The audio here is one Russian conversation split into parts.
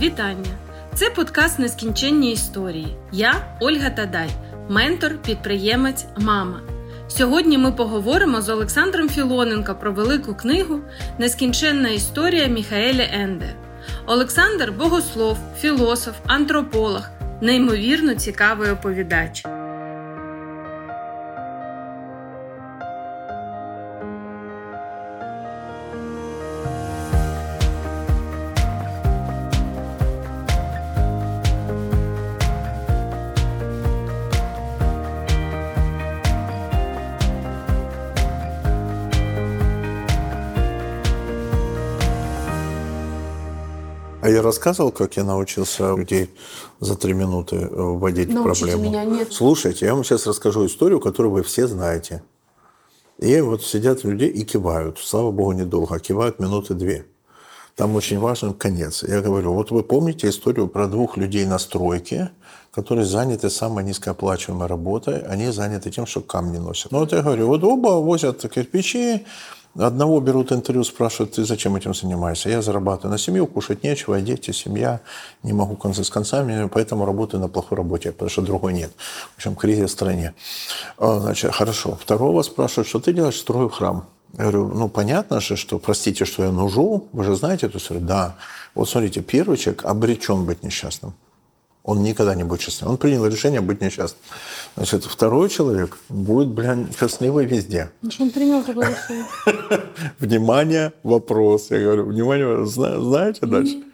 Вітання! Це подкаст Нескінченні історії. Я Ольга Тадай, ментор, підприємець, мама. Сьогодні ми поговоримо з Олександром Філоненко про велику книгу Нескінченна історія Міхаеля Енде. Олександр богослов, філософ, антрополог, неймовірно цікавий оповідач. Рассказывал, как я научился людей за три минуты э, вводить Научите проблему? меня, нет. Слушайте, я вам сейчас расскажу историю, которую вы все знаете. И вот сидят люди и кивают. Слава богу, недолго. а Кивают минуты две. Там очень важен конец. Я говорю, вот вы помните историю про двух людей на стройке, которые заняты самой низкооплачиваемой работой, они заняты тем, что камни носят. Ну вот я говорю, вот оба возят кирпичи, Одного берут интервью, спрашивают, ты зачем этим занимаешься? Я зарабатываю на семью, кушать нечего, дети, семья, не могу концы с концами, поэтому работаю на плохой работе, потому что другой нет. В общем, кризис в стране. А, Значит, хорошо. Второго спрашивают, что ты делаешь? Строю храм. Я говорю, ну, понятно же, что, простите, что я нужу, вы же знаете эту историю? Да. Вот смотрите, первый человек обречен быть несчастным. Он никогда не будет счастливым. Он принял решение быть несчастным. Значит, второй человек будет, блин, счастливый везде. Ну, что он принял такое решение? Внимание, вопрос. Я говорю, внимание, зна- знаете дальше?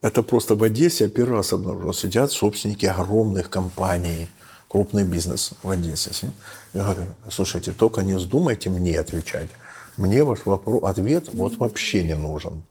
Это просто в Одессе я первый раз обнаружил. Сидят собственники огромных компаний, крупный бизнес в Одессе. Я говорю, слушайте, только не вздумайте мне отвечать. Мне ваш вопрос, ответ вот вообще не нужен.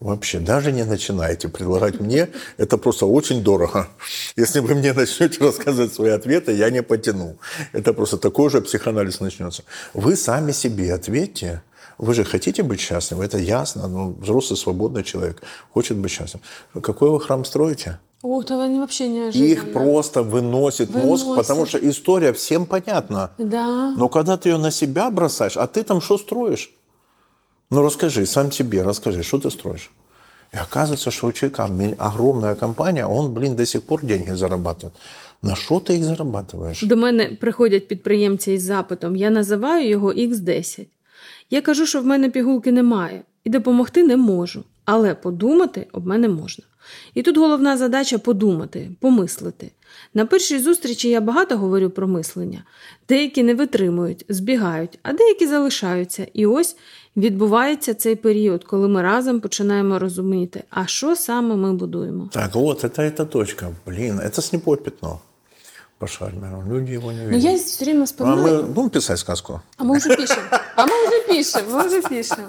Вообще, даже не начинайте предлагать мне, это просто очень дорого. Если вы мне начнете рассказывать свои ответы, я не потяну. Это просто такой же психоанализ начнется. Вы сами себе ответьте, вы же хотите быть счастливы, это ясно. Ну, взрослый, свободный человек хочет быть счастливым. Какой вы храм строите? О, это они вообще неожиданно. Их просто выносит, мозг, Выносит. потому что история всем понятна. Да. Но когда ты ее на себя бросаешь, а ты там что строишь? Ну расскажи, сам себе расскажи, что ты строишь? И оказывается, что у человека ми- огромная компания, он, блин, до сих пор деньги зарабатывает. На что ты их зарабатываешь? До мене приходять підприємці із запитом, я називаю його X10. Я кажу, що в мене пігулки немає і допомогти не можу, але подумати об мене можна. І тут головна задача подумати, помислити. На першій зустрічі я багато говорю про мислення. Деякі не витримують, збігають, а деякі залишаються. І ось відбувається цей період, коли ми разом починаємо розуміти, а що саме ми будуємо. Так, вот, это эта точка. Блин, это слепое пятно по Шальмеру. Люди его не Ну, видят. я все время Ну, а вспоминаю. мы будем писать сказку? А ми вже пишемо. А ми вже пишемо, ми вже пишемо.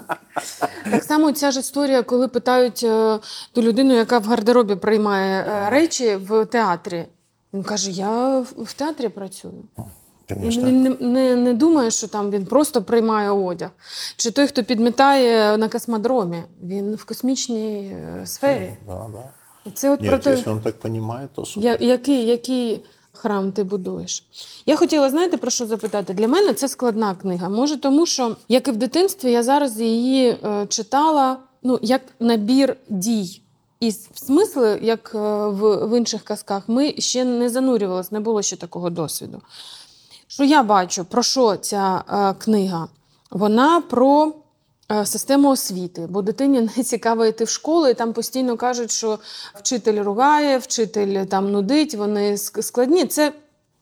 Так само ця ж історія, коли питають е, ту людину, яка в гардеробі приймає е, речі в театрі. Він каже: Я в- в театрі працюю. Конечно. не, не, не думає, що там він просто приймає одяг. Чи той, хто підмітає на космодромі, він в космічній е, сфері. Да, да. Це от про те, если он так понимает, то супер. я, який, який храм ти будуєш? Я хотіла, знаєте, про що запитати? Для мене це складна книга. Може, тому що, як і в дитинстві, я зараз її е, читала ну, як набір дій. І с- смисли, як е, в, в інших казках, ми ще не занурювалися, не було ще такого досвіду. Що я бачу, про що ця е, книга? Вона про е, систему освіти, бо дитині не цікаво йти в школу, і там постійно кажуть, що вчитель ругає, вчитель там нудить, вони складні. Це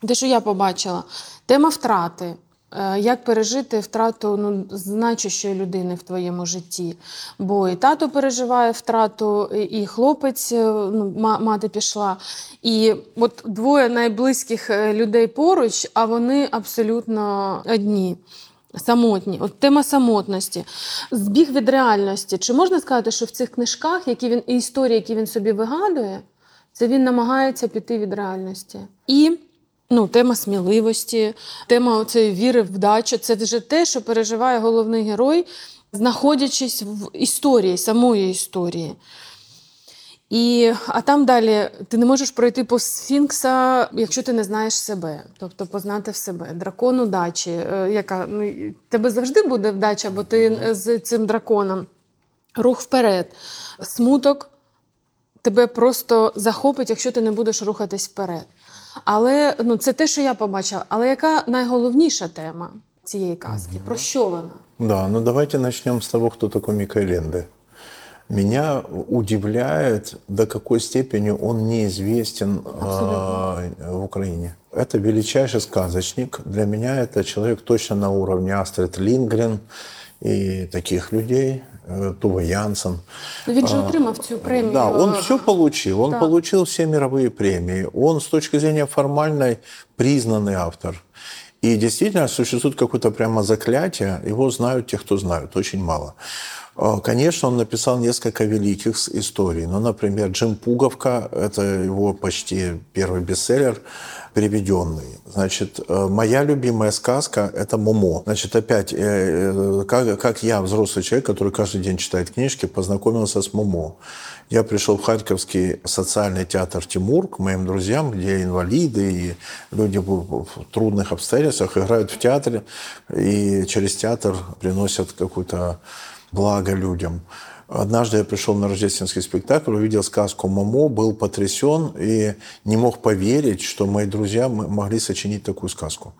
те, що я побачила. Тема втрати. Е, Як пережити втрату ну, значущої людини в твоєму житті? Бо і тато переживає втрату, і хлопець, е, ну, мати пішла. І от двоє найблизьких е, людей поруч, а вони абсолютно одні. Самотні, от тема самотності, збіг від реальності. Чи можна сказати, що в цих книжках, які він історії, які він собі вигадує, це він намагається піти від реальності. І ну, тема сміливості, тема цієї віри в вдачу це вже те, що переживає головний герой, знаходячись в історії, самої історії. І, а там далі ти не можеш пройти по сфінкса, якщо ти не знаєш себе, тобто познати в себе. Дракон удачі, е, яка ну, тебе завжди буде вдача, бо ти з цим драконом. Рух вперед, смуток тебе просто захопить, якщо ти не будеш рухатись вперед. Але ну, це те, що я побачила. Але яка найголовніша тема цієї казки? Про що вона? Да, ну давайте начнем с того, кто такой Микаэль Энде. Меня удивляет, до какой степени он неизвестен э, в Украине. Это величайший сказочник. Для меня это человек точно на уровне Астрид Лингрен и таких людей, э, Туве Янссон. Ну, Він же отримав цю премію. Да, он все получил. Он Да. получил все мировые премии. Он с точки зрения формальной признанный автор. И действительно существует какое-то прямо заклятие. Его знают те, кто знают. Очень мало. Э, Конечно, он написал несколько великих историй. Ну, например, Джим Пуговка, это его почти первый бестселлер, переведенный. Значит, э, моя любимая сказка – это «Момо». Значит, опять, э, э, как, как я, взрослый человек, который каждый день читает книжки, познакомился с «Момо». Я пришел в Харьковский социальный театр «Тимур» к моим друзьям, где инвалиды и люди в трудных обстоятельствах играют в театре и через театр приносят какую-то благо людям. Однажды я пришел на рождественский спектакль, увидел сказку «Момо», был потрясен и не мог поверить, что мои друзья могли сочинить такую сказку.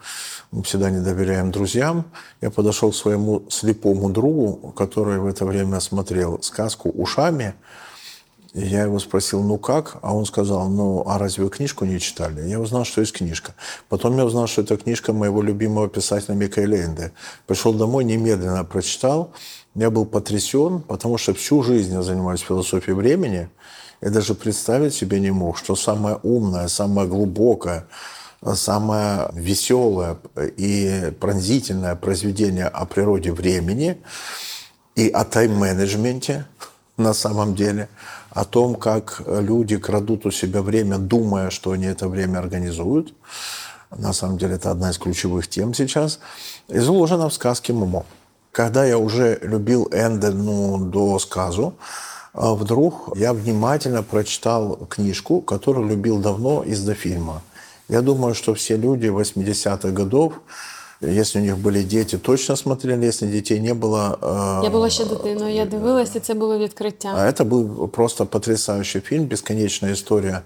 Мы всегда не доверяем друзьям. Я подошел к своему слепому другу, который в это время смотрел сказку ушами, и я его спросил, ну как? А он сказал, ну а разве книжку не читали? Я узнал, что есть книжка. Потом я узнал, что это книжка моего любимого писателя Микаэля Энде. Пришел домой, немедленно прочитал. Я был потрясен, потому что всю жизнь я занимаюсь философией времени. Я даже представить себе не мог, что самое умное, самое глубокое, самое веселое и пронзительное произведение о природе времени и о тайм-менеджменте на самом деле, о том, как люди крадут у себя время, думая, что они это время организуют. На самом деле это одна из ключевых тем сейчас. Изложена в сказке «Момо». Когда я уже любил Энде ну, до сказу, а вдруг я внимательно прочитал книжку, которую любил давно из до фильма. Я думаю, что все люди 80-х годов, если у них были дети, точно смотрели, если детей не было... э, Я була ще дитиною, я дивилася, і це було відкриття. а это был просто потрясающий фильм, бесконечная история.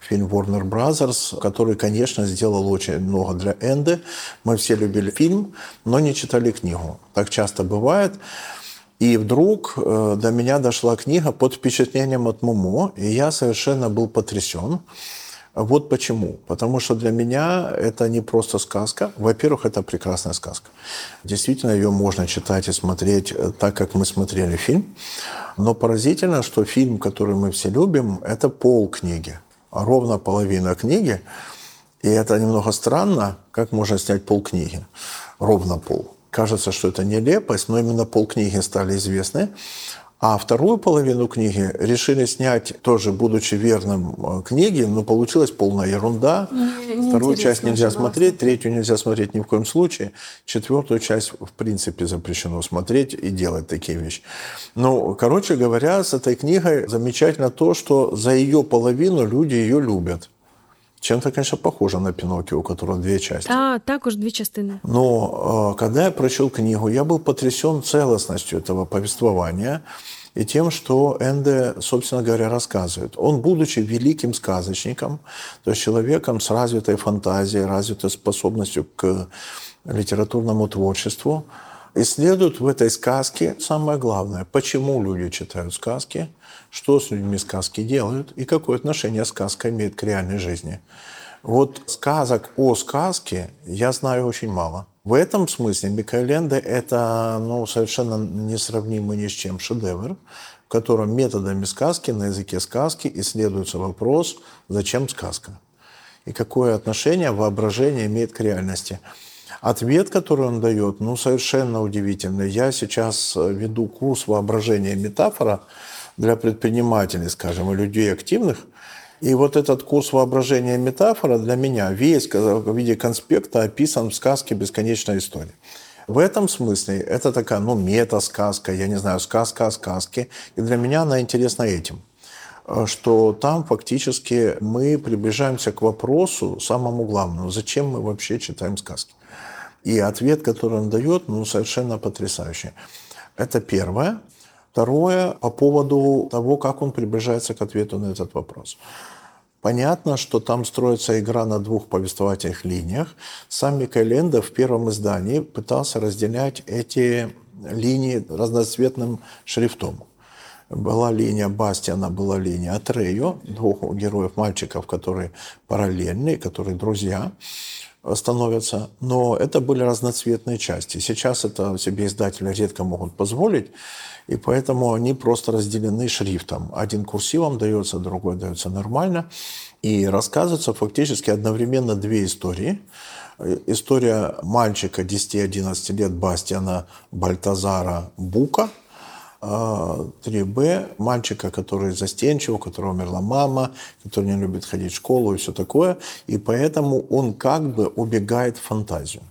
Фильм Warner Brothers, который, конечно, сделал очень много для Энде. Мы все любили фильм, но не читали книгу. Так часто бывает. И вдруг э, до меня дошла книга под впечатлением от Момо, и я совершенно был потрясен. Вот почему. Потому что для меня это не просто сказка. Во-первых, это прекрасная сказка. Действительно, ее можно читать и смотреть э, так, как мы смотрели фильм. Но поразительно, что фильм, который мы все любим, это пол книги. Ровно половина книги. И это немного странно, как можно снять полкниги. Ровно пол. Кажется, что это нелепость, но именно полкниги стали известны. А вторую половину книги решили снять, тоже будучи верным э, книге, но получилась полная ерунда. Вторую часть нельзя было смотреть, третью нельзя смотреть ни в коем случае. Четвертую часть, в принципе, запрещено смотреть и делать такие вещи. Ну, короче говоря, с этой книгой замечательно то, что за ее половину люди ее любят. Чем-то, конечно, похоже на Пиноккио, у которого две части. Та також дві частини. Но э, когда я прочел книгу, я был потрясен целостностью этого повествования и тем, что Энде, собственно говоря, рассказывает. Он, будучи великим сказочником, то есть человеком с развитой фантазией, развитой способностью к литературному творчеству, исследует в этой сказке самое главное, почему люди читают сказки, что с людьми сказки делают и какое отношение сказка имеет к реальной жизни. Вот сказок о сказке я знаю очень мало. В этом смысле Микаэленде – это ну, совершенно несравнимый ни с чем шедевр, в котором методами сказки, на языке сказки исследуется вопрос, зачем сказка и какое отношение воображение имеет к реальности. Ответ, который он дает, ну, совершенно удивительный. Я сейчас веду курс воображения метафора для предпринимателей, скажем, и людей активных. И вот этот курс воображения метафора для меня весь в виде конспекта описан в сказке «Бесконечная история». В этом смысле это такая, ну, мета-сказка, я не знаю, сказка о сказке. И для меня она интересна этим что там фактически мы приближаемся к вопросу самому главному, зачем мы вообще читаем сказки. И ответ, который он дает, ну, совершенно потрясающий. Это первое. Второе, по поводу того, как он приближается к ответу на этот вопрос. Понятно, что там строится игра на двух повествовательных линиях. Сам Микаэленда в первом издании пытался разделять эти линии разноцветным шрифтом. Была линия Бастиана, была линия Атрею, двух героев, мальчиков, которые параллельные, которые друзья становятся, но это были разноцветные части. Сейчас это себе издатели редко могут позволить, и поэтому они просто разделены шрифтом. Один курсивом дается, другой дается нормально. И рассказываются фактически одновременно две истории. История мальчика 10-11 лет Бастиана Бальтазара Бука – 3Б, мальчика, который застенчив, у которого умерла мама, который не любит ходить в школу и все такое. И поэтому он как бы убегает в фантазию.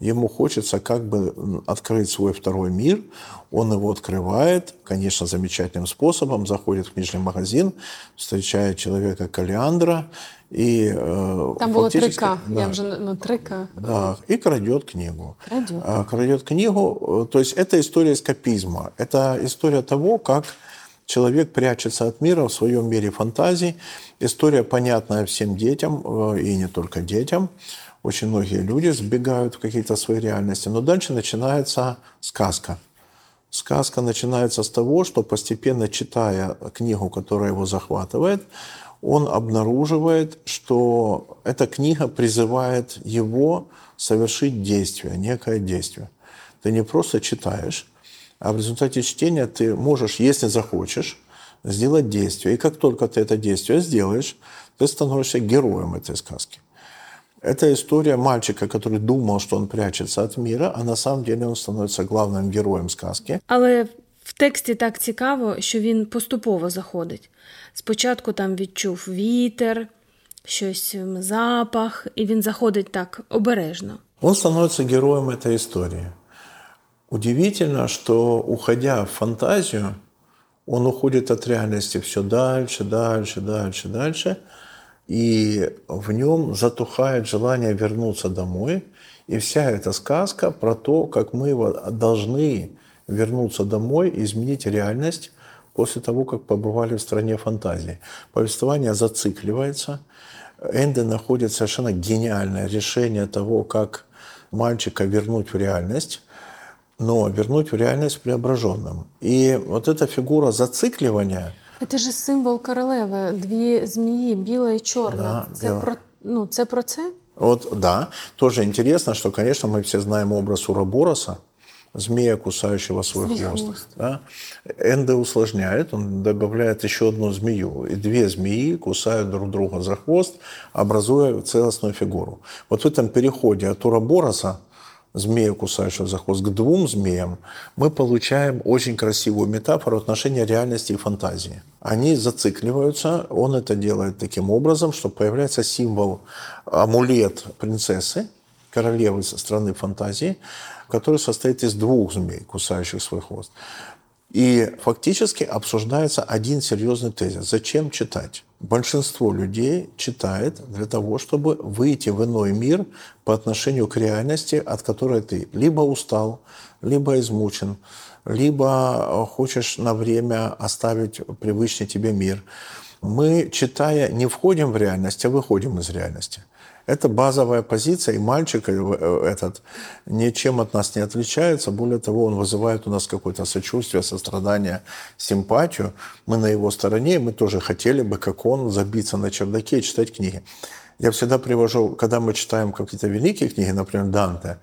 Ему хочется как бы открыть свой второй мир. Он его открывает, конечно, замечательным способом. Заходит в книжный магазин, встречает человека Калиандра. И, э, Там было 3К, да, я уже на 3К. Да, и крадет книгу. Крадет. А, крадет книгу. То есть это история эскапизма. Это история того, как человек прячется от мира в своем мире фантазий. История понятная всем детям, э, и не только детям очень многие люди сбегают в какие-то свои реальности. Но дальше начинается сказка. Сказка начинается с того, что постепенно читая книгу, которая его захватывает, он обнаруживает, что эта книга призывает его совершить действие, некое действие. Ты не просто читаешь, а в результате чтения ты можешь, если захочешь, сделать действие. И как только ты это действие сделаешь, ты становишься героем этой сказки. Это история мальчика, который думал, що він прячеться від міра, а на самом деле він становиться главним героєм сказки. Але в тексті так цікаво, що він поступово заходить. Спочатку там відчув вітер, щось запах, і він заходить так обережно. Он становится героем этой истории. Удивительно, что уходя в фантазию, он уходит от реальности все дальше, дальше, дальше, дальше – и в нем затухает желание вернуться домой. И вся эта сказка про то, как мы должны вернуться домой, изменить реальность после того, как побывали в стране фантазии. Повествование зацикливается. Энде находит совершенно гениальное решение того, как мальчика вернуть в реальность, но вернуть в реальность преображенным. И вот эта фигура зацикливания – Це ж символ королеви, дві змії, біла і чорна. Да, це про ну це про це? Вот, да. Тоже интересно, что, конечно, мы все знаем образ Урабороса, змея, кусающего свой Змей хвост. хвост. Да? Энде усложняет, он добавляет еще одну змею. И две змеи кусают друг друга за хвост, образуя целостную фигуру. Вот в этом переходе от Урабороса змея, кусающего за хвост, к двум змеям, мы получаем очень красивую метафору отношения реальности и фантазии. Они зацикливаются, он это делает таким образом, что появляется символ, амулет принцессы, королевы страны фантазии, который состоит из двух змей, кусающих свой хвост. И фактически обсуждается один серьезный тезис. Зачем читать? Большинство людей читает для того, чтобы выйти в иной мир по отношению к реальности, от которой ты либо устал, либо измучен, либо хочешь на время оставить привычный тебе мир. Мы, читая, не входим в реальность, а выходим из реальности. Это базовая позиция, и мальчик э, э, этот ничем от нас не отличается. Более того, он вызывает у нас какое-то сочувствие, сострадание, симпатию. Мы на его стороне, и мы тоже хотели бы, как он, забиться на чердаке и читать книги. Я всегда привожу, когда мы читаем какие-то великие книги, например, Данте,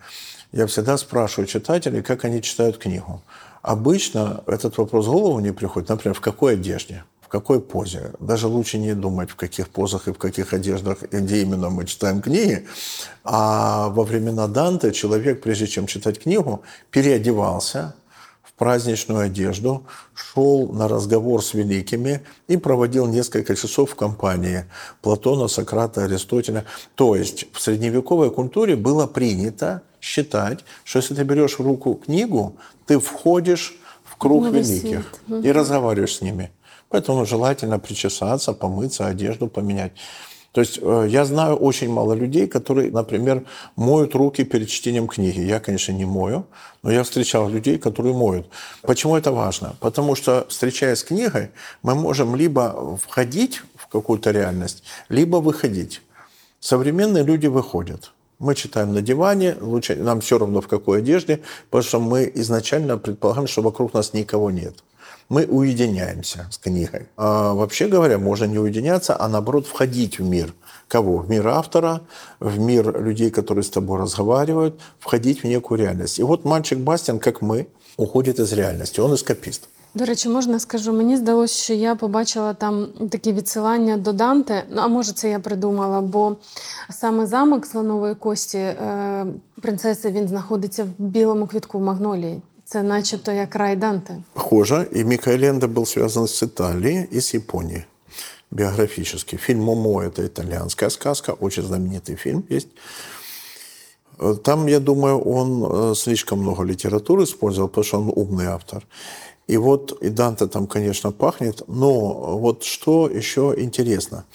я всегда спрашиваю читателей, как они читают книгу. Обычно этот вопрос в голову не приходит, например, в какой одежде в какой позе. Даже лучше не думать, в каких позах и в каких одеждах, и где именно мы читаем книги. А во времена Данте человек, прежде чем читать книгу, переодевался в праздничную одежду, шел на разговор с великими и проводил несколько часов в компании Платона, Сократа, Аристотеля. То есть в средневековой культуре было принято считать, что если ты берешь в руку книгу, ты входишь в круг великих и разговариваешь с ними. Поэтому желательно причесаться, помыться, одежду поменять. То есть э, я знаю очень мало людей, которые, например, моют руки перед чтением книги. Я, конечно, не мою, но я встречал людей, которые моют. Почему это важно? Потому что, встречаясь с книгой, мы можем либо входить в какую-то реальность, либо выходить. Современные люди выходят. Мы читаем на диване, лучше, нам все равно в какой одежде, потому что мы изначально предполагаем, что вокруг нас никого нет мы уединяемся с книгой. А вообще говоря, можно не уединяться, а наоборот входить в мир. Кого? В мир автора, в мир людей, которые с тобой разговаривают, входить в некую реальность. И вот мальчик Бастин, как мы, уходит из реальности. Он эскапист. До речі, можна скажу, мені здалося, що я побачила там такі відсилання до Данте. Ну, а може, це я придумала, бо саме замок слонової кості е, принцеси він знаходиться в білому квітку в Магнолії. Це начебто як рай Данте. Похоже. И Михаэль Энде был связан с Италией и с Японией биографически. Фильм «Момо» – это итальянская сказка, очень знаменитый фильм есть. Там, я думаю, он слишком много литературы использовал, потому что он умный автор. И вот и Данте там, конечно, пахнет, но вот что еще интересно.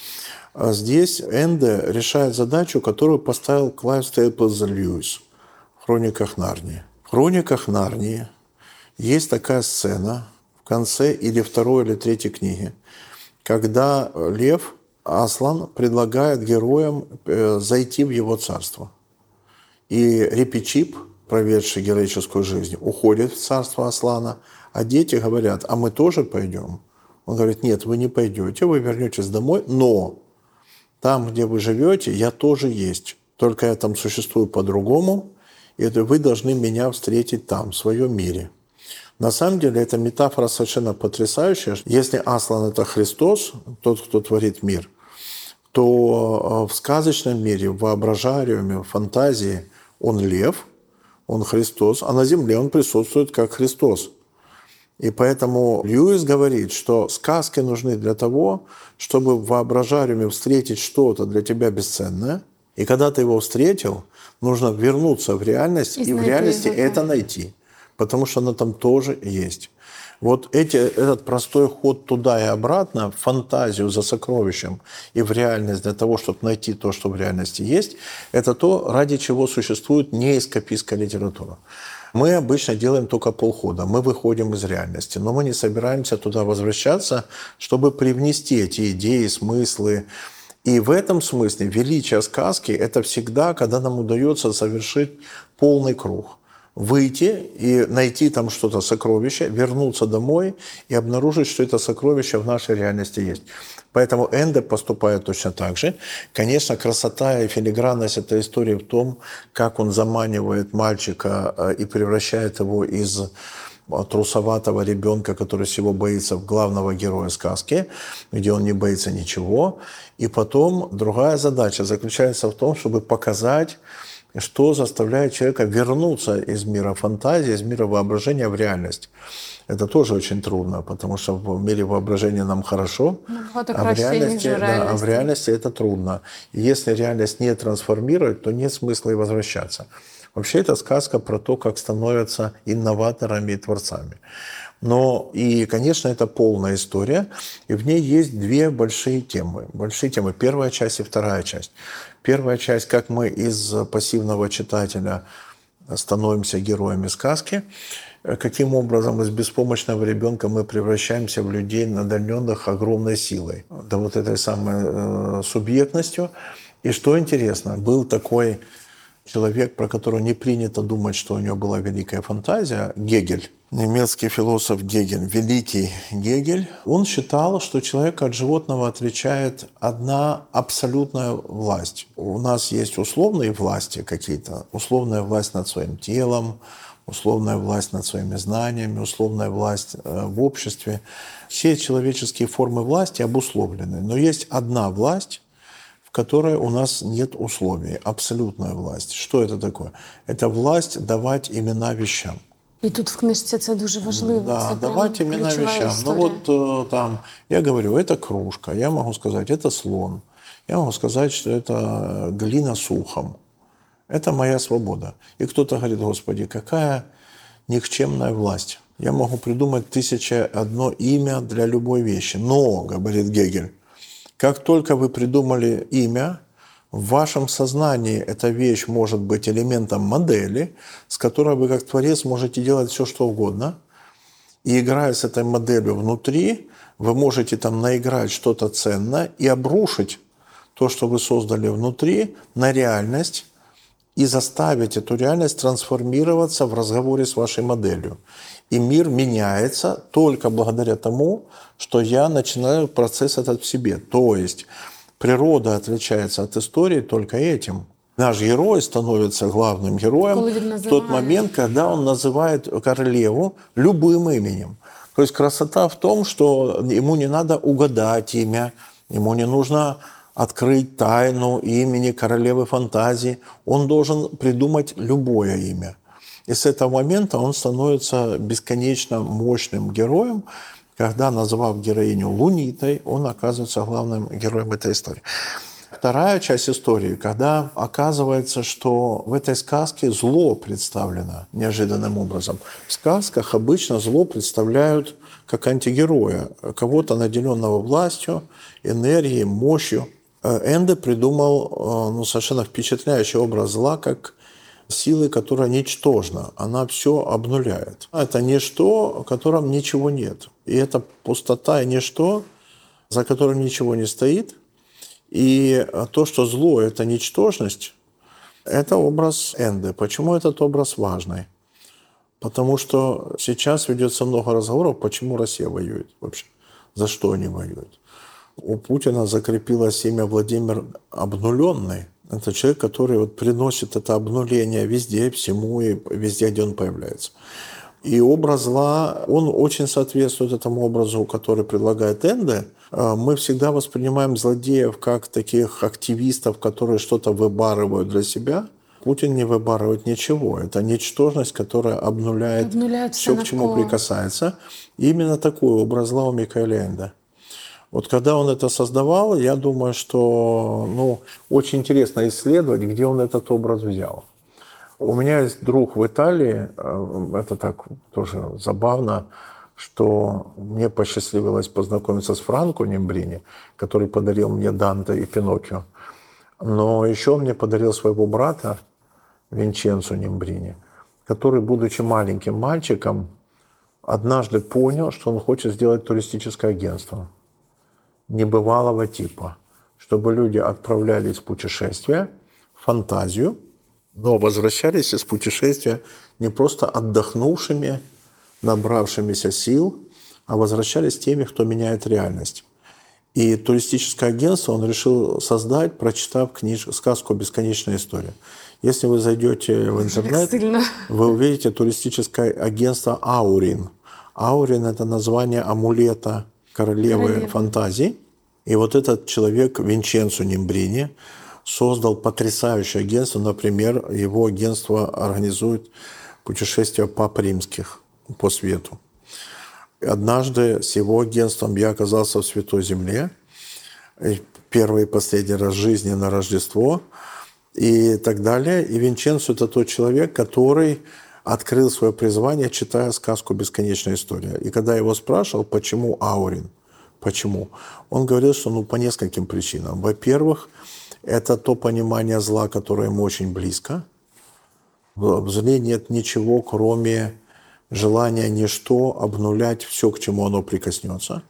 Здесь Энде решает задачу, которую поставил Клайв Стейплз Льюис в «Хрониках Нарнии». «Хрониках Нарнии» есть такая сцена в конце или второй или третьей книги, когда лев Аслан предлагает героям э, зайти в его царство. И Репичип, проведший героическую жизнь, уходит в царство Аслана, а дети говорят, а мы тоже пойдем? Он говорит, нет, вы не пойдете, вы вернетесь домой, но там, где вы живете, я тоже есть. Только я там существую по-другому, и вы должны меня встретить там, в своем мире. На самом деле эта метафора совершенно потрясающая. Если Аслан – это Христос, тот, кто творит мир, то э, в сказочном мире, в воображариуме, в фантазии он лев, он Христос, а на земле он присутствует как Христос. И поэтому Льюис говорит, что сказки нужны для того, чтобы в воображариуме встретить что-то для тебя бесценное. И когда ты его встретил, нужно вернуться в реальность и, и в реальности его, это найти, потому что оно там тоже есть. Вот эти, этот простой ход туда и обратно, фантазию за сокровищем и в реальность для того, чтобы найти то, что в реальности есть, это то, ради чего существует неэскапистская литература. Мы обычно делаем только полхода. Мы выходим из реальности, но мы не собираемся туда возвращаться, чтобы привнести эти идеи, смыслы, и в этом смысле величие сказки – это всегда, когда нам удается совершить полный круг. Выйти и найти там что-то сокровище, вернуться домой и обнаружить, что это сокровище в нашей реальности есть. Поэтому Энде поступает точно так же. Конечно, красота и филигранность этой истории в том, как он заманивает мальчика э, и превращает его из трусоватого ребенка, который всего боится главного героя сказки, где он не боится ничего. И потом другая задача заключается в том, чтобы показать, что заставляет человека вернуться из мира фантазии, из мира воображения в реальность. Это тоже очень трудно, потому что в мире воображения нам хорошо, а в, реальности, да, а в реальности это трудно. И если реальность не трансформирует, то нет смысла и возвращаться. Вообще это сказка про то, как становятся инноваторами и творцами. Но и, конечно, это полная история, и в ней есть две большие темы. Большие темы. Первая часть и вторая часть. Первая часть, как мы из пассивного читателя становимся героями сказки, каким образом из беспомощного ребенка мы превращаемся в людей, наделенных огромной силой, да вот этой самой э, субъектностью. И что интересно, был такой человек, про которого не принято думать, что у него была великая фантазия, Гегель, немецкий философ Гегель, великий Гегель, он считал, что человека от животного отличает одна абсолютная власть. У нас есть условные власти какие-то, условная власть над своим телом, условная власть над своими знаниями, условная власть э, в обществе. Все человеческие формы власти обусловлены. Но есть одна власть, в которой у нас нет условий, абсолютная власть. Что это такое? Это власть давать имена вещам. І тут в книжці це дуже важливо. Да, давать имена вещам. История. Ну вот э, там, я говорю, это кружка, я могу сказать, это слон, я могу сказать, что это глина с ухом. Это моя свобода. И кто-то говорит, Господи, какая никчемная власть. Я могу придумать тысяча одно имя для любой вещи. Но, говорит Гегель, Как только вы придумали имя, в вашем сознании эта вещь может быть элементом модели, с которой вы как творец можете делать все, что угодно. И играя с этой моделью внутри, вы можете там наиграть что-то ценное и обрушить то, что вы создали внутри, на реальность и заставить эту реальность трансформироваться в разговоре с вашей моделью. И мир меняется только благодаря тому, что я начинаю процесс этот в себе. То есть природа отличается от истории только этим. Наш герой становится главным героем в тот момент, когда он называет королеву любым именем. То есть красота в том, что ему не надо угадать имя, ему не нужно открыть тайну имени королевы фантазии. Он должен придумать любое имя. И с этого момента он становится бесконечно мощным героем, когда, назвав героиню Лунитой, он оказывается главным героем этой истории. Вторая часть истории, когда оказывается, что в этой сказке зло представлено неожиданным образом. В сказках обычно зло представляют как антигероя, кого-то наделенного властью, энергией, мощью. Энде придумал э, ну, совершенно впечатляющий образ зла, как силы, которая ничтожна. Она все обнуляет. Это ничто, в котором ничего нет. И это пустота и ничто, за которым ничего не стоит. И то, что зло – это ничтожность, это образ Энды. Почему этот образ важный? Потому что сейчас ведется много разговоров, почему Россия воюет вообще, за что они воюют. У Путина закрепилось имя Владимир Обнуленный – это человек, который вот приносит это обнуление везде, всему и везде, где он появляется. И образ зла, он очень соответствует этому образу, который предлагает Энде. А мы всегда воспринимаем злодеев как таких активистов, которые что-то выбарывают для себя. Путин не выбарывает ничего. Это ничтожность, которая обнуляет, обнуляет все, к чему прикасается. И именно такой образ зла у Микаэля Энде. Вот когда он это создавал, я думаю, что ну, очень интересно исследовать, где он этот образ взял. У меня есть друг в Италии, э, это так тоже забавно, что мне посчастливилось познакомиться с Франко Нембрини, который подарил мне Данте и Пиноккио. Но еще он мне подарил своего брата Винченцо Нембрини, который, будучи маленьким мальчиком, однажды понял, что он хочет сделать туристическое агентство – небывалого типа, чтобы люди отправлялись в путешествие, в фантазию, но возвращались из путешествия не просто отдохнувшими, набравшимися сил, а возвращались теми, кто меняет реальность. И туристическое агентство он решил создать, прочитав книж... сказку «Бесконечная история». Если вы зайдете в интернет, вы увидите туристическое агентство «Аурин». «Аурин» — это название амулета королевы Королева. фантазий. И вот этот человек, Винченцо Нимбрини, создал потрясающее агентство. Например, его агентство организует путешествия пап римских по свету. Однажды с его агентством я оказался в Святой Земле. Первый и последний раз в жизни на Рождество и так далее. И Винченцо – это тот человек, который открыл свое призвание, читая сказку «Бесконечная история». И когда я его спрашивал, почему Аурин, почему, он говорил, что ну, по нескольким причинам. Во-первых, это то понимание зла, которое ему очень близко. В зле нет ничего, кроме желания ничто обнулять все, к чему оно прикоснется.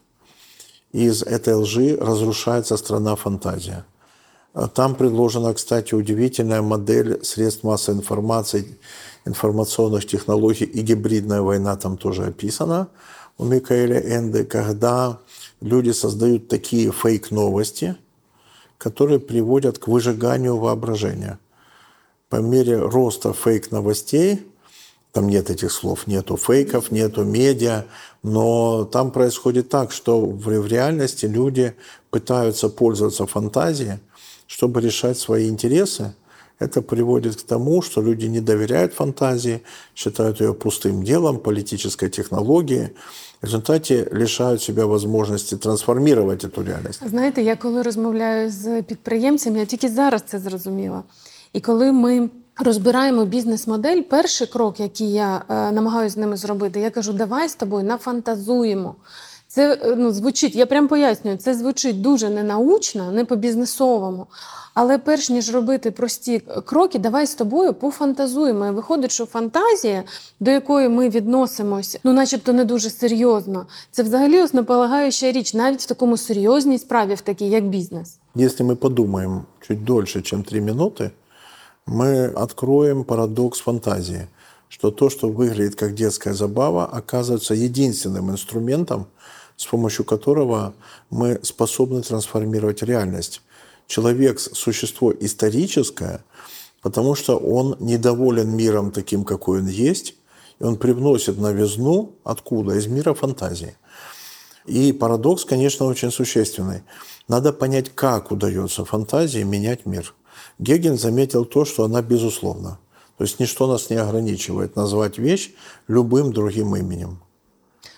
Из этой лжи разрушается страна фантазия. Там предложена, кстати, удивительная модель средств массовой информации, информационных технологий и гибридная война там тоже описана у Микаэля Энды, когда люди создают такие фейк-новости, которые приводят к выжиганию воображения. По мере роста фейк-новостей, там нет этих слов, нету фейков, нету медиа, но там происходит так, что в реальности люди пытаются пользоваться фантазией, чтобы решать свои интересы, это приводит к тому, что люди не доверяют фантазии, считают ее пустым делом, политической технологией. В результаті лишають себе можливості трансформувати цю реальність. Знаєте, я коли розмовляю з підприємцями, я тільки зараз це зрозуміла. І коли ми розбираємо бізнес-модель, перший крок, який я е, намагаюся з ними зробити, я кажу, давай з тобою нафантазуємо. Це е, ну, звучить, я прям пояснюю, це звучить дуже ненаучно, не по-бізнесовому. Але перш ніж робити прості кроки, давай з тобою пофантазуємо. І виходить, що фантазія, до якої ми відносимось, ну, начебто, не дуже серйозно, це взагалі основополагаюча річ, навіть в такому серйозній справі, в такій, як бізнес. Если мы подумаем чуть дольше, чем три минуты, мы откроем парадокс фантазии, что то, что выглядит как детская забава, оказывается единственным инструментом, с помощью которого мы способны трансформировать реальность. Человек – существо историческое, потому что он недоволен миром таким, какой он есть, и он привносит новизну откуда? Из мира фантазии. И парадокс, конечно, очень существенный. Надо понять, как удается фантазии менять мир. Геген заметил то, что она безусловна. То есть ничто нас не ограничивает назвать вещь любым другим именем.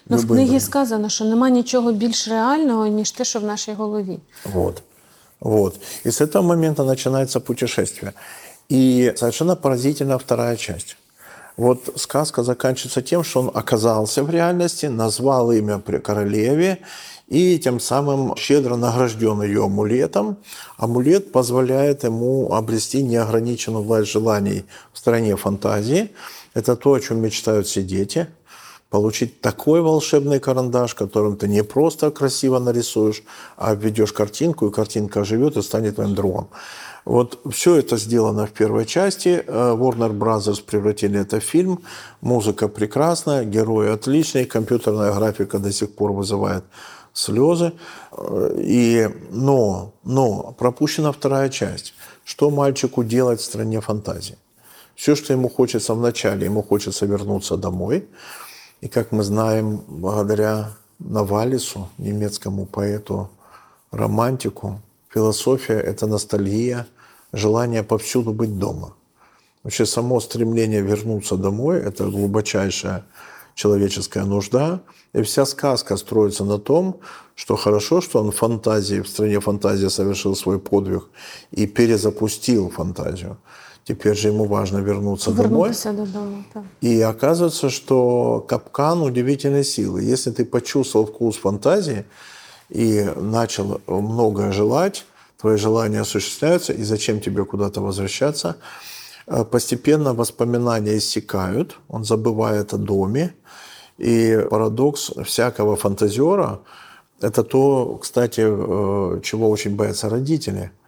Ну, в Любим книгі другим. сказано, що нема нічого більш реального, ніж те, що в нашій голові. Вот. Вот. И с этого момента начинается путешествие. И совершенно поразительна вторая часть. Вот сказка заканчивается тем, что он оказался в реальности, назвал имя при- королеве и тем самым щедро награжден ее амулетом. Амулет позволяет ему обрести неограниченную власть желаний в стране фантазии. Это то, о чем мечтают все дети – получить такой волшебный карандаш, которым ты не просто красиво нарисуешь, а введешь картинку, и картинка живет и станет твоим другом. Вот все это сделано в первой части. Э, Warner Brothers превратили это в фильм. Музыка прекрасная, герои отличные, компьютерная графика до сих пор вызывает слезы. Э, И, но, но пропущена вторая часть. Что мальчику делать в стране фантазии? Все, что ему хочется вначале, ему хочется вернуться домой. И как мы знаем, благодаря Навалису, немецкому поэту, романтику, философия – это ностальгия, желание повсюду быть дома. Вообще само стремление вернуться домой – это глубочайшая человеческая нужда. И вся сказка строится на том, что хорошо, что он в фантазии, в стране фантазии совершил свой подвиг и перезапустил фантазию. Теперь же ему важно вернуться домой. Вернутися додому. Так. И оказывается, что капкан удивительной силы. Если ты почувствовал вкус фантазии и начал многое желать, твои желания осуществляются, и зачем тебе куда-то возвращаться? Э, Постепенно воспоминания иссякают, он забывает о доме. И парадокс всякого фантазера – это то, кстати, э, чего очень боятся родители –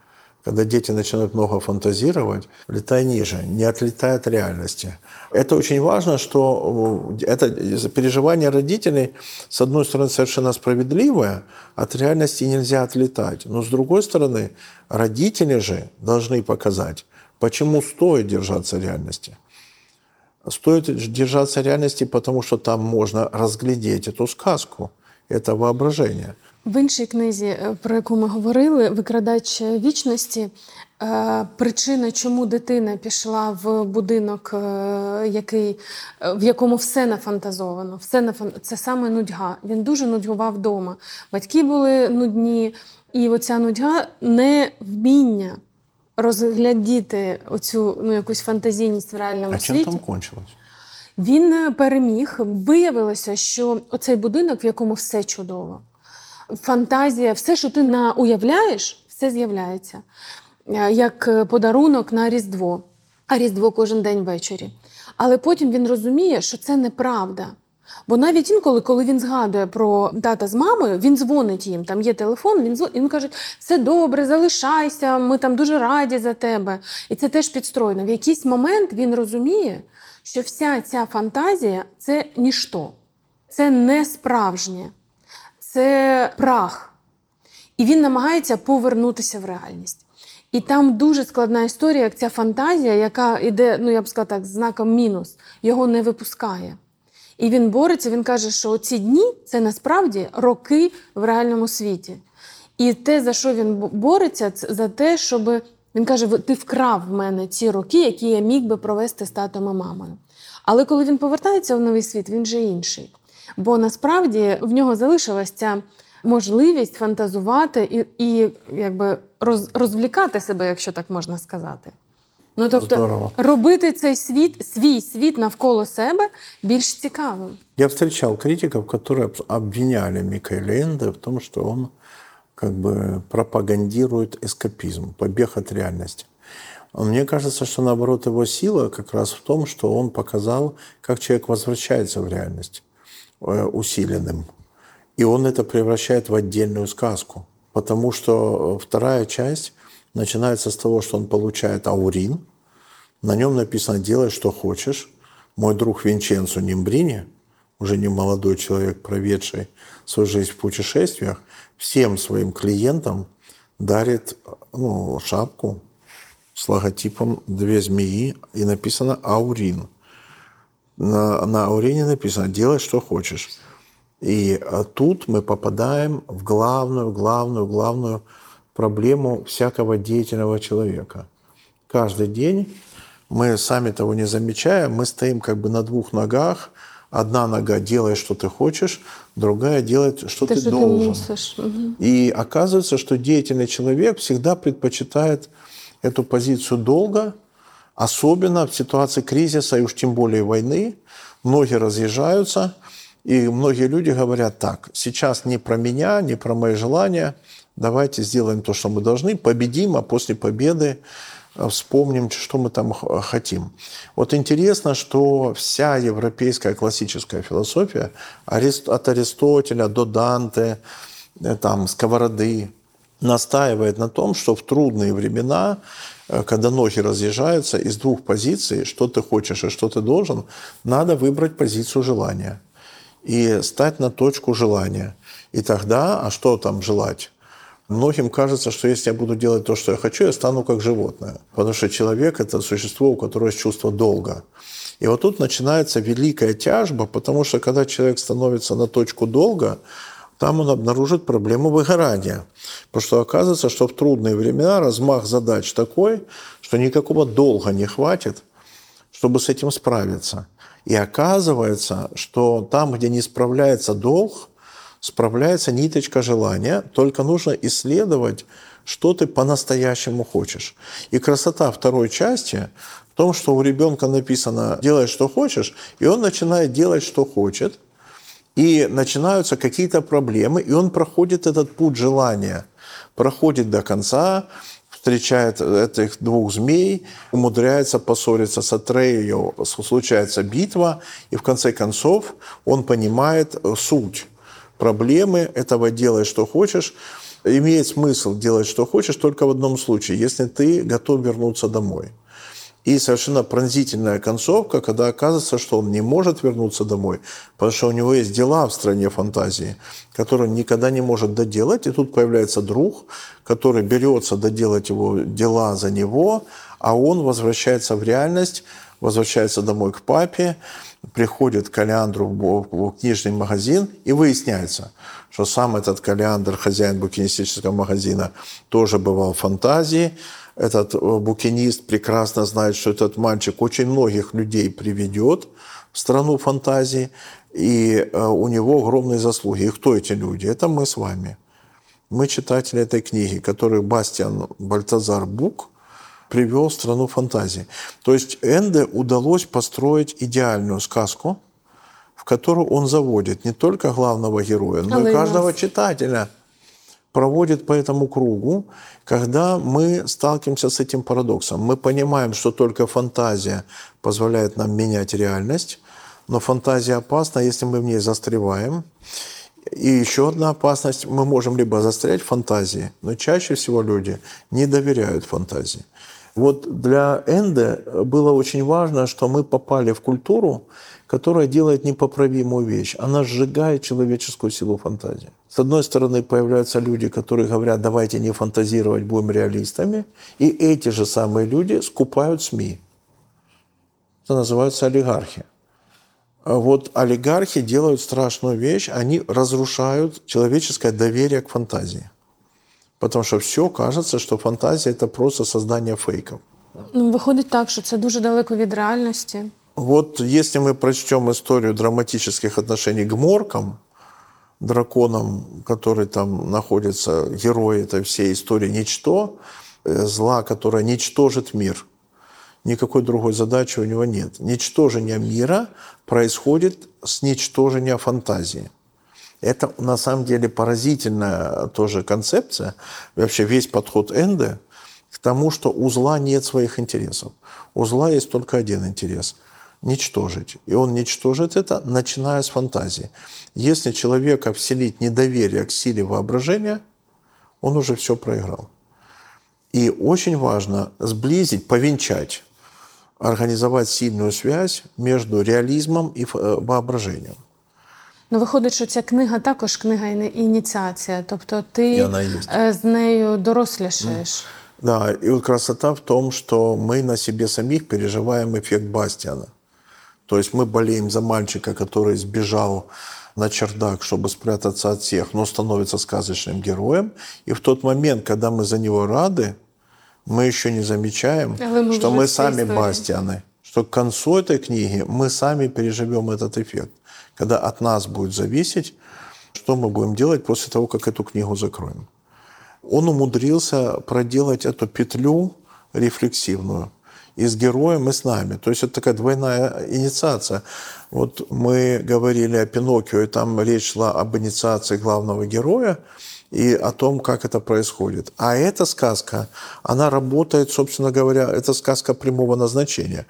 когда дети начинают много фантазировать, летай ниже, не отлетай от реальности. Это очень важно, что э, это переживание родителей, с одной стороны, совершенно справедливое, от реальности нельзя отлетать. Но с другой стороны, родители же должны показать, почему стоит держаться реальности. Стоит держаться реальности, потому что там можно разглядеть эту сказку, это воображение. В іншій книзі, е, про яку ми говорили, викрадач вічності, е, причина, чому дитина пішла в будинок, е, який, в якому все нафантазовано, все нафан... це саме нудьга. Він дуже нудьгував вдома. Батьки були нудні, і оця нудьга не вміння розглядіти оцю ну, якусь фантазійність в реальному А чем світі. там кончилось? Він е, переміг. Виявилося, що оцей будинок, в якому все чудово, фантазія, все, що ти уявляєш, все з'являється. Е, Як е, подарунок на Різдво, а Різдво кожен день ввечері. Але потім він розуміє, що це неправда. Бо навіть інколи, коли він згадує про тата з мамою, він дзвонить їм. Там є телефон, він дзвонить, і він каже: все добре, залишайся, ми там дуже раді за тебе. І це теж підстроєно. В якийсь момент він розуміє, що вся ця фантазія це ніщо, це не справжнє, це прах. І він намагається повернутися в реальність. І там дуже складна історія, як ця фантазія, яка йде, ну я б сказала так, знаком мінус, його не випускає. І він бореться, він каже, що ці дні це насправді роки в реальному світі. І те, за що він бореться, це за те, щоб він каже: «Ви- ти вкрав в мене ці роки, які я міг би провести з татом і мамою. Але коли він повертається в новий світ, він же інший. Бо насправді в нього залишилась ця можливість фантазувати і, і якби роз, розвлікати себе, якщо так можна сказати. Ну тобто Здорово. робити цей світ, свій світ навколо себе більш цікавим. Я встречал критиков, которые абс- обвиняли Микаэля Энде в том, что он как бы пропагандирует эскапизм, побег от реальности. Мне кажется, что наоборот его сила как раз в том, что он показал, как человек возвращается в реальность э, усиленным. И он это превращает в отдельную сказку. Потому что э, вторая часть начинается с того, что он получает аурин. На нем написано «делай, что хочешь». Мой друг Винченцо Нимбрини, уже не молодой человек, проведший свою жизнь в путешествиях, всем своим клиентам дарит ну, шапку с логотипом две змеи и написано «Аурин». На, на аурине написано «делай, что хочешь». И а, тут мы попадаем в главную, главную, главную проблему всякого деятельного человека. Каждый день мы, сами того не замечая, мы стоим как бы на двух ногах. Одна нога делает, что ты хочешь, другая делает, что ты ти должен. Мгм. И оказывается, что деятельный человек всегда предпочитает эту позицию долго, особенно в ситуации кризиса и уж тем более войны. Многие разъезжаются, и многие люди говорят так, сейчас не про меня, не про мои желания, давайте сделаем то, что мы должны, победим, а после победы вспомним, что мы там хотим. Вот интересно, что вся европейская классическая философия, от Аристотеля до Данте, э, там, Сковороды, настаивает на том, что в трудные времена, э, когда ноги разъезжаются из двух позиций, что ты хочешь и что ты должен, надо выбрать позицию желания и стать на точку желания. И тогда, а что там желать? Многим кажется, что если я буду делать то, что я хочу, я стану как животное. Потому что человек – это существо, у которого есть чувство долга. И вот тут начинается великая тяжба, потому что когда человек становится на точку долга, там он обнаружит проблему выгорания. Потому что оказывается, что в трудные времена размах задач такой, что никакого долга не хватит, чтобы с этим справиться. И оказывается, что там, где не справляется долг, справляется ниточка желания, только нужно исследовать, что ты по-настоящему хочешь. И красота второй части в том, что у ребенка написано «делай, что хочешь», и он начинает делать, что хочет, и начинаются какие-то проблемы, и он проходит этот путь желания, проходит до конца, встречает этих двух змей, умудряется поссориться с Атреей, случается битва, и в конце концов он понимает э, суть проблемы этого «делай, что хочешь», имеет смысл делать, что хочешь, только в одном случае, если ты готов вернуться домой. И совершенно пронзительная концовка, когда оказывается, что он не может вернуться домой, потому что у него есть дела в стране фантазии, которые он никогда не может доделать. И тут появляется друг, который берется доделать его дела за него, а он возвращается в реальность, возвращается домой к папе, приходит Калиандру в книжный магазин, и выясняется, что сам этот Калиандр, хозяин букинистического магазина, тоже бывал в фантазии. Этот э, букинист прекрасно знает, что этот мальчик очень многих людей приведет в страну фантазии, и э, у него огромные заслуги. И кто эти люди? Это мы с вами. Мы читатели этой книги, которую Бастиан Бальтазар Бук привел страну фантазии. То есть Энде удалось построить идеальную сказку, в которую он заводит не только главного героя, но и каждого нас. читателя. Проводит по этому кругу, когда мы сталкиваемся с этим парадоксом. Мы понимаем, что только фантазия позволяет нам менять реальность, но фантазия опасна, если мы в ней застреваем. И еще одна опасность, мы можем либо застрять в фантазии, но чаще всего люди не доверяют фантазии. Вот для Энде было очень важно, что мы попали в культуру, которая делает непоправимую вещь. Она сжигает человеческую силу фантазии. С одной стороны, появляются люди, которые говорят, давайте не фантазировать, будем реалистами. И эти же самые люди скупают СМИ. Это называется олигархия. А Вот олигархи делают страшную вещь, они разрушают человеческое доверие к фантазии. Потому что все кажется, что фантазия – это просто создание фейков. Ну, виходить так, що це дуже далеко від реальності. Вот если мы прочтем историю драматических отношений к моркам, драконам, который там находится, герой этой всей истории, ничто, э, зла, которое ничтожит мир. Никакой другой задачи у него нет. Ничтожение мира происходит с ничтожения фантазии. Это на самом деле поразительная тоже концепция, вообще весь подход Энде к тому, что у зла нет своих интересов. У зла есть только один интерес – ничтожить. И он ничтожит это, начиная с фантазии. Если человека вселить недоверие к силе воображения, он уже все проиграл. И очень важно сблизить, повенчать, организовать сильную связь между реализмом и э, воображением. Ну, виходить, що ця книга також книга ініціація, тобто ти з нею дорослішаєш. Да, и вот красота в том, что мы на себе самих переживаем эффект Бастиана. То есть мы болеем за мальчика, который сбежал на чердак, чтобы спрятаться от всех, но становится сказочным героем. И в тот момент, когда мы за него рады, мы еще не замечаем, мы что мы сами истории. Бастианы. Что к концу этой книги мы сами переживем этот эффект. Когда от нас будет зависеть, что мы будем делать после того, как эту книгу закроем он умудрился проделать эту петлю рефлексивную и с героем, и с нами. То есть это такая двойная инициация. Вот мы говорили о Пиноккио, и там речь шла об инициации главного героя и о том, как это происходит. А эта сказка, она работает, собственно говоря, это сказка прямого назначения.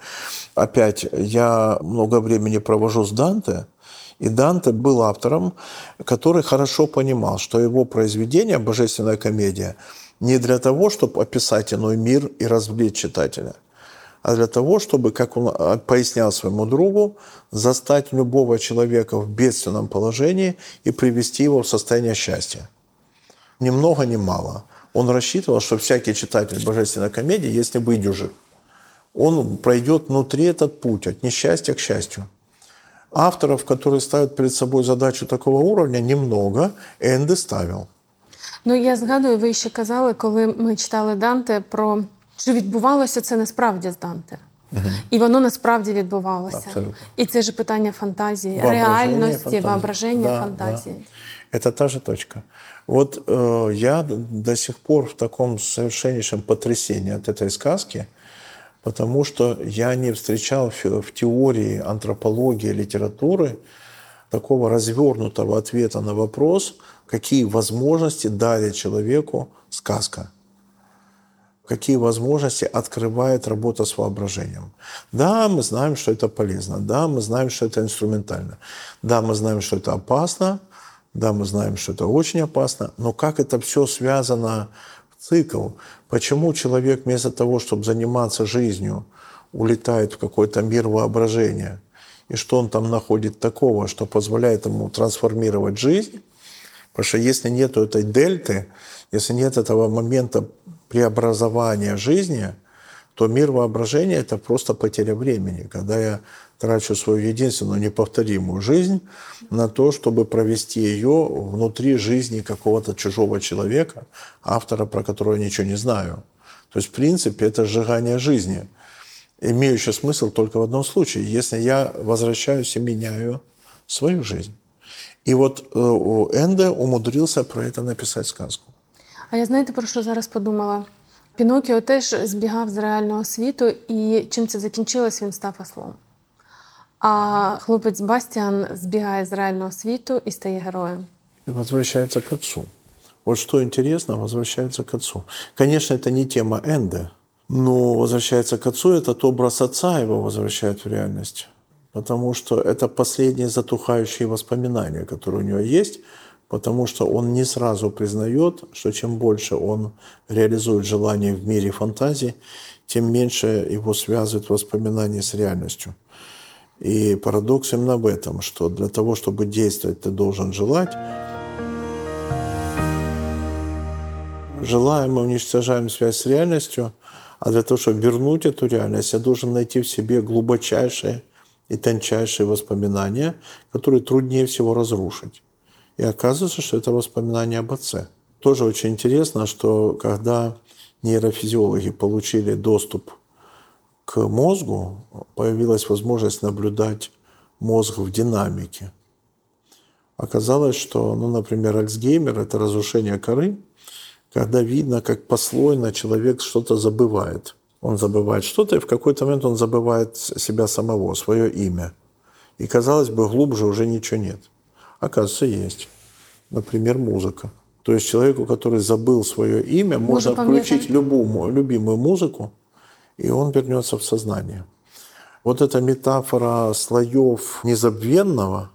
Опять, я много времени провожу с Данте, и Данте был автором, который хорошо понимал, что его произведение «Божественная комедия» не для того, чтобы описать иной мир и развлечь читателя, а для того, чтобы, как он а, пояснял своему другу, застать любого человека в бедственном положении и привести его в состояние счастья. Ни много, ни мало. Он рассчитывал, что всякий читатель божественной комедии, если выдержит, он пройдет внутри этот путь от несчастья к счастью. Авторов, которые ставят перед собой задачу такого уровня, немного. Енди ставив. Ну я згадую, ви ще казали, коли ми читали Данте, про що відбувалося це насправді з Данте. Угу. І воно насправді відбувалося. Абсолютно. І це ж питання фантазії, реальності, фантазии. воображения, да, фантазии. Да. Это та же точка. Вот э, я до сих пор в таком совершеннейшем потрясении от этой сказки – потому что я не встречал в теории антропологии, литературы такого развернутого ответа на вопрос, какие возможности дарит человеку сказка, какие возможности открывает работа с воображением. Да, мы знаем, что это полезно, да, мы знаем, что это инструментально, да, мы знаем, что это опасно, да, мы знаем, что это очень опасно, но как это все связано цикл. Почему человек вместо того, чтобы заниматься жизнью, улетает в какой-то мир воображения? И что он там находит такого, что позволяет ему трансформировать жизнь? Потому что если нет этой дельты, если нет этого момента преобразования жизни, то мир воображения – это просто потеря времени. Когда я трачу свою единственную неповторимую жизнь на то, чтобы провести ее внутри жизни какого-то чужого человека, автора, про которого я ничего не знаю. То есть, в принципе, это сжигание жизни, имеющее смысл только в одном случае, если я возвращаюсь и меняю свою жизнь. И вот э, Энде умудрился про это написать сказку. А я знаєте, про що зараз подумала? Пінокіо теж збігав з реального світу, і чим це закінчилось, він став ослом. А хлопець Бастиан сбегает из реального світу и стає героем. И возвращается к отцу. Вот что интересно, возвращается к отцу. Конечно, это не тема Энде, но возвращается к отцу, этот образ отца его возвращает в реальность. Потому что это последние затухающие воспоминания, которые у него есть, потому что он не сразу признает, что чем больше он реализует желание в мире фантазии, тем меньше его связывают воспоминания с реальностью. И парадокс именно в этом, что для того, чтобы действовать, ты должен желать. Желая, мы уничтожаем связь с реальностью, а для того, чтобы вернуть эту реальность, я должен найти в себе глубочайшие и тончайшие воспоминания, которые труднее всего разрушить. И оказывается, что это воспоминания об отце. Тоже очень интересно, что когда нейрофизиологи получили доступ к мозгу появилась возможность наблюдать мозг в динамике. Оказалось, что, ну, например, Альцгеймер – это разрушение коры, когда видно, как послойно человек что-то забывает. Он забывает что-то, и в какой-то момент он забывает себя самого, свое имя. И, казалось бы, глубже уже ничего нет. Оказывается, есть. Например, музыка. То есть человеку, который забыл свое имя, можно включить любую, любимую музыку, и он вернется в сознание. Вот эта метафора слоев незабвенного,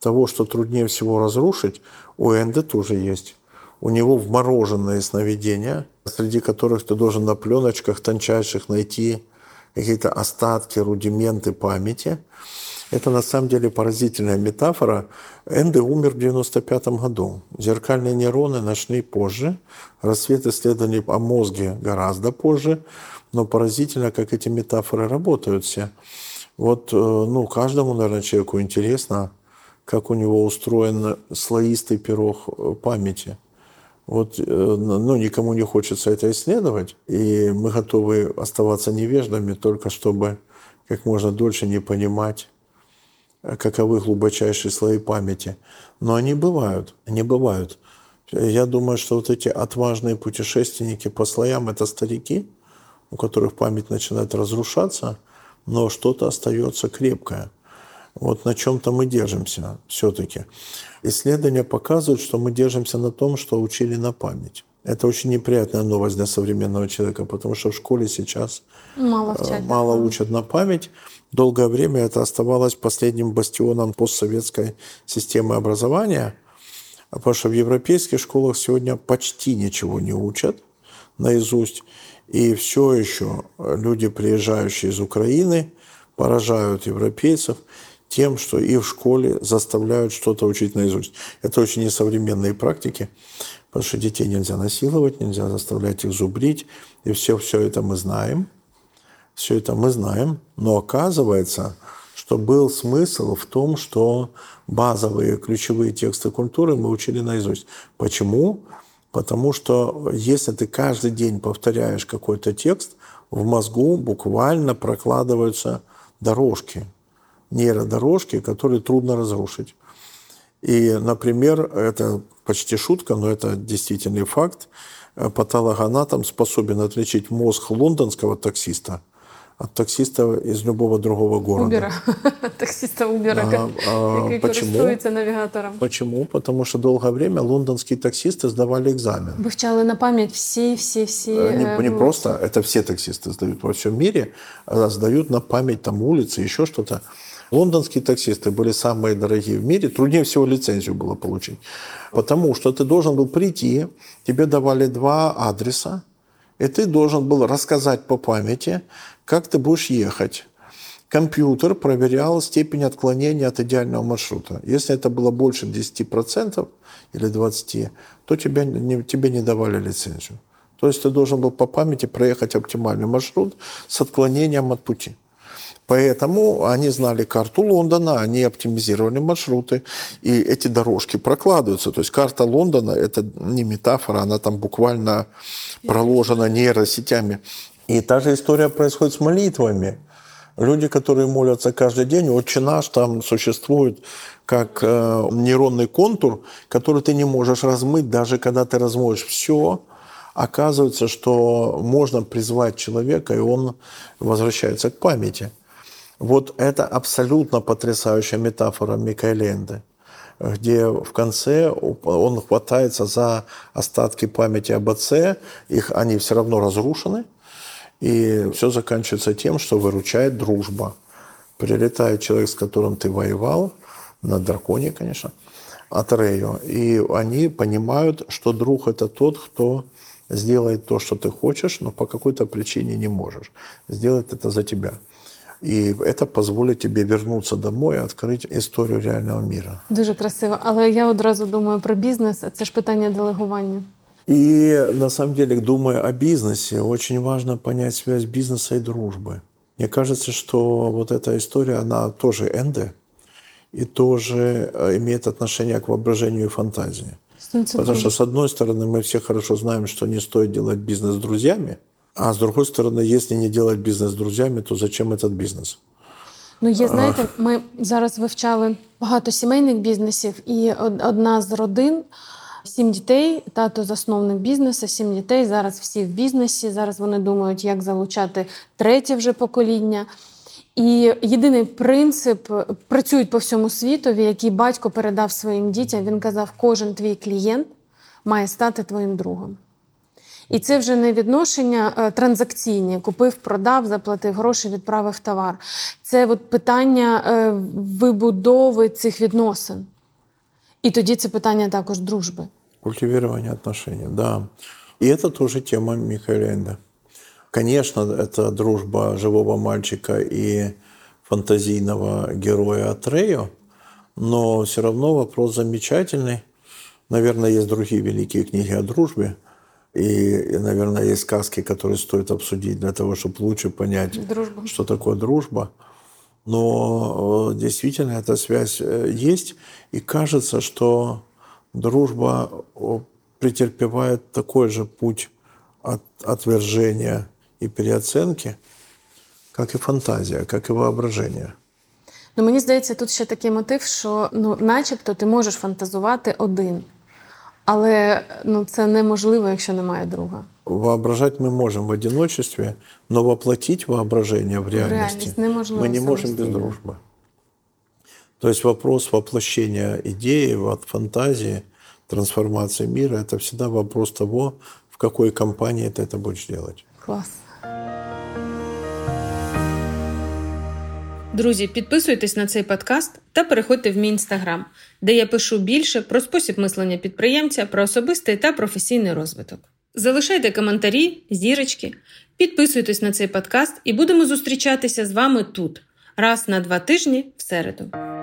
того, что труднее всего разрушить, у Энды тоже есть. У него вмороженные сновидения, среди которых ты должен на пленочках тончайших найти какие-то остатки, рудименты памяти. Это на самом деле поразительная метафора. Энде умер в 95 году. Зеркальные нейроны нашли позже. Рассвет исследований о мозге гораздо позже. Но поразительно, как эти метафоры работают все. Вот э, ну, каждому, наверное, человеку интересно, как у него устроен слоистый пирог э, памяти. Вот, э, ну, никому не хочется это исследовать, и мы готовы оставаться невеждами только чтобы как можно дольше не понимать, каковы глубочайшие слои памяти. Но они бывают, они бывают. Я думаю, что вот эти отважные путешественники по слоям – это старики – у которых память начинает разрушаться, но что-то остается крепкое. Вот на чем-то мы держимся все-таки. Исследования показывают, что мы держимся на том, что учили на память. Это очень неприятная новость для современного человека, потому что в школе сейчас мало, э, мало учат на память. Долгое время это оставалось последним бастионом постсоветской системы образования, потому что в европейских школах сегодня почти ничего не учат наизусть. И все еще люди, приезжающие из Украины, поражают европейцев тем, что и в школе заставляют что-то учить наизусть. Это очень несовременные практики, потому что детей нельзя насиловать, нельзя заставлять их зубрить. И все, все это мы знаем. Все это мы знаем. Но оказывается, что был смысл в том, что базовые ключевые тексты культуры мы учили наизусть. Почему? Потому что если ты каждый день повторяешь какой-то текст, в мозгу буквально прокладываются дорожки, нейродорожки, которые трудно разрушить. И, например, это почти шутка, но это действительный факт, патологоанатом способен отличить мозг лондонского таксиста – от таксиста из любого другого города. Убера. Таксиста Убера, а, а, який почему? навігатором. Почему? Потому что долгое время лондонские таксисты сдавали экзамен. Вивчали на память все, все, все. Не, не просто, это все таксисты сдают во всем мире, а сдают на память там улицы, еще что-то. Лондонские таксисты были самые дорогие в мире, труднее всего лицензию было получить. Потому что ты должен был прийти, тебе давали два адреса, и ты должен был рассказать по памяти, как ты будешь ехать. Компьютер проверял степень отклонения от идеального маршрута. Если это было больше 10% или 20%, то тебя не, тебе не давали лицензию. То есть ты должен был по памяти проехать оптимальный маршрут с отклонением от пути. Поэтому они знали карту Лондона, они оптимизировали маршруты, и эти дорожки прокладываются. То есть карта Лондона – это не метафора, она там буквально проложена нейросетями. И та же история происходит с молитвами. Люди, которые молятся каждый день, «Отче наш» там существует как э, нейронный контур, который ты не можешь размыть, даже когда ты размоешь все, оказывается, что можно призвать человека, и он возвращается к памяти. Вот это абсолютно потрясающая метафора Микаэленды, где в конце он хватается за остатки памяти об отце, их, они все равно разрушены, и все заканчивается тем, что выручает дружба. Прилетает человек, с которым ты воевал, на драконе, конечно, от Рею, и они понимают, что друг – это тот, кто сделает то, что ты хочешь, но по какой-то причине не можешь. Сделать это за тебя. І це дозволить тобі вернутися домой і відкрити історію реального мира. Дуже красиво. Але я одразу думаю про бізнес. Це ж питання делегування. И на самом деле, думая о бизнесе, очень важно понять связь бизнеса и дружбы. Мне кажется, что вот эта история, она тоже энде, и тоже э, имеет отношение к воображению и фантазии. Потому что, с одной стороны, мы все хорошо знаем, что не стоит делать бизнес с друзьями, а с другой стороны, если не делать бизнес с друзьями, то зачем этот бизнес? Ну, є, знаєте, ми зараз вивчали багато сімейних бізнесів, і одна з родин Сім дітей, тато засновник бізнесу, сім дітей. Зараз всі в бізнесі. Зараз вони думають, як залучати третє вже покоління. І єдиний принцип працюють по всьому світові, який батько передав своїм дітям. Він казав: кожен твій клієнт має стати твоїм другом. І це вже не відношення е, транзакційні. Купив, продав, заплатив гроші, відправив товар. Це от питання е, вибудови цих відносин. І тоді це питання також дружби. Культивирование отношений, да. И это тоже тема Михаила Энда. Конечно, это дружба живого мальчика и фантазийного героя Атрею, но все равно вопрос замечательный. Наверное, есть другие великие книги о дружбе, и, наверное, есть сказки, которые стоит обсудить для того, чтобы лучше понять, Дружба. что такое дружба. Но э, действительно эта связь э, есть, и кажется, что дружба претерпевает такой же путь от отвержения и переоценки, как и фантазия, как и воображение. Ну, мені здається, тут ще такий мотив, що ну, начебто ти можеш фантазувати один. Але ну, це неможливо, якщо немає друга. Воображать мы можем в одиночестве, но воплотить воображение в реальности реальность неможливо мы не можем без самостоятельно. дружбы. То есть вопрос воплощения идеи, вот фантазии, трансформации мира – это всегда вопрос того, в какой компании ты это будешь делать. Клас. Друзі, підписуйтесь на цей подкаст та переходьте в мій інстаграм, де я пишу більше про спосіб мислення підприємця, про особистий та професійний розвиток. Залишайте коментарі, зірочки, підписуйтесь на цей подкаст і будемо зустрічатися з вами тут раз на два тижні в середу.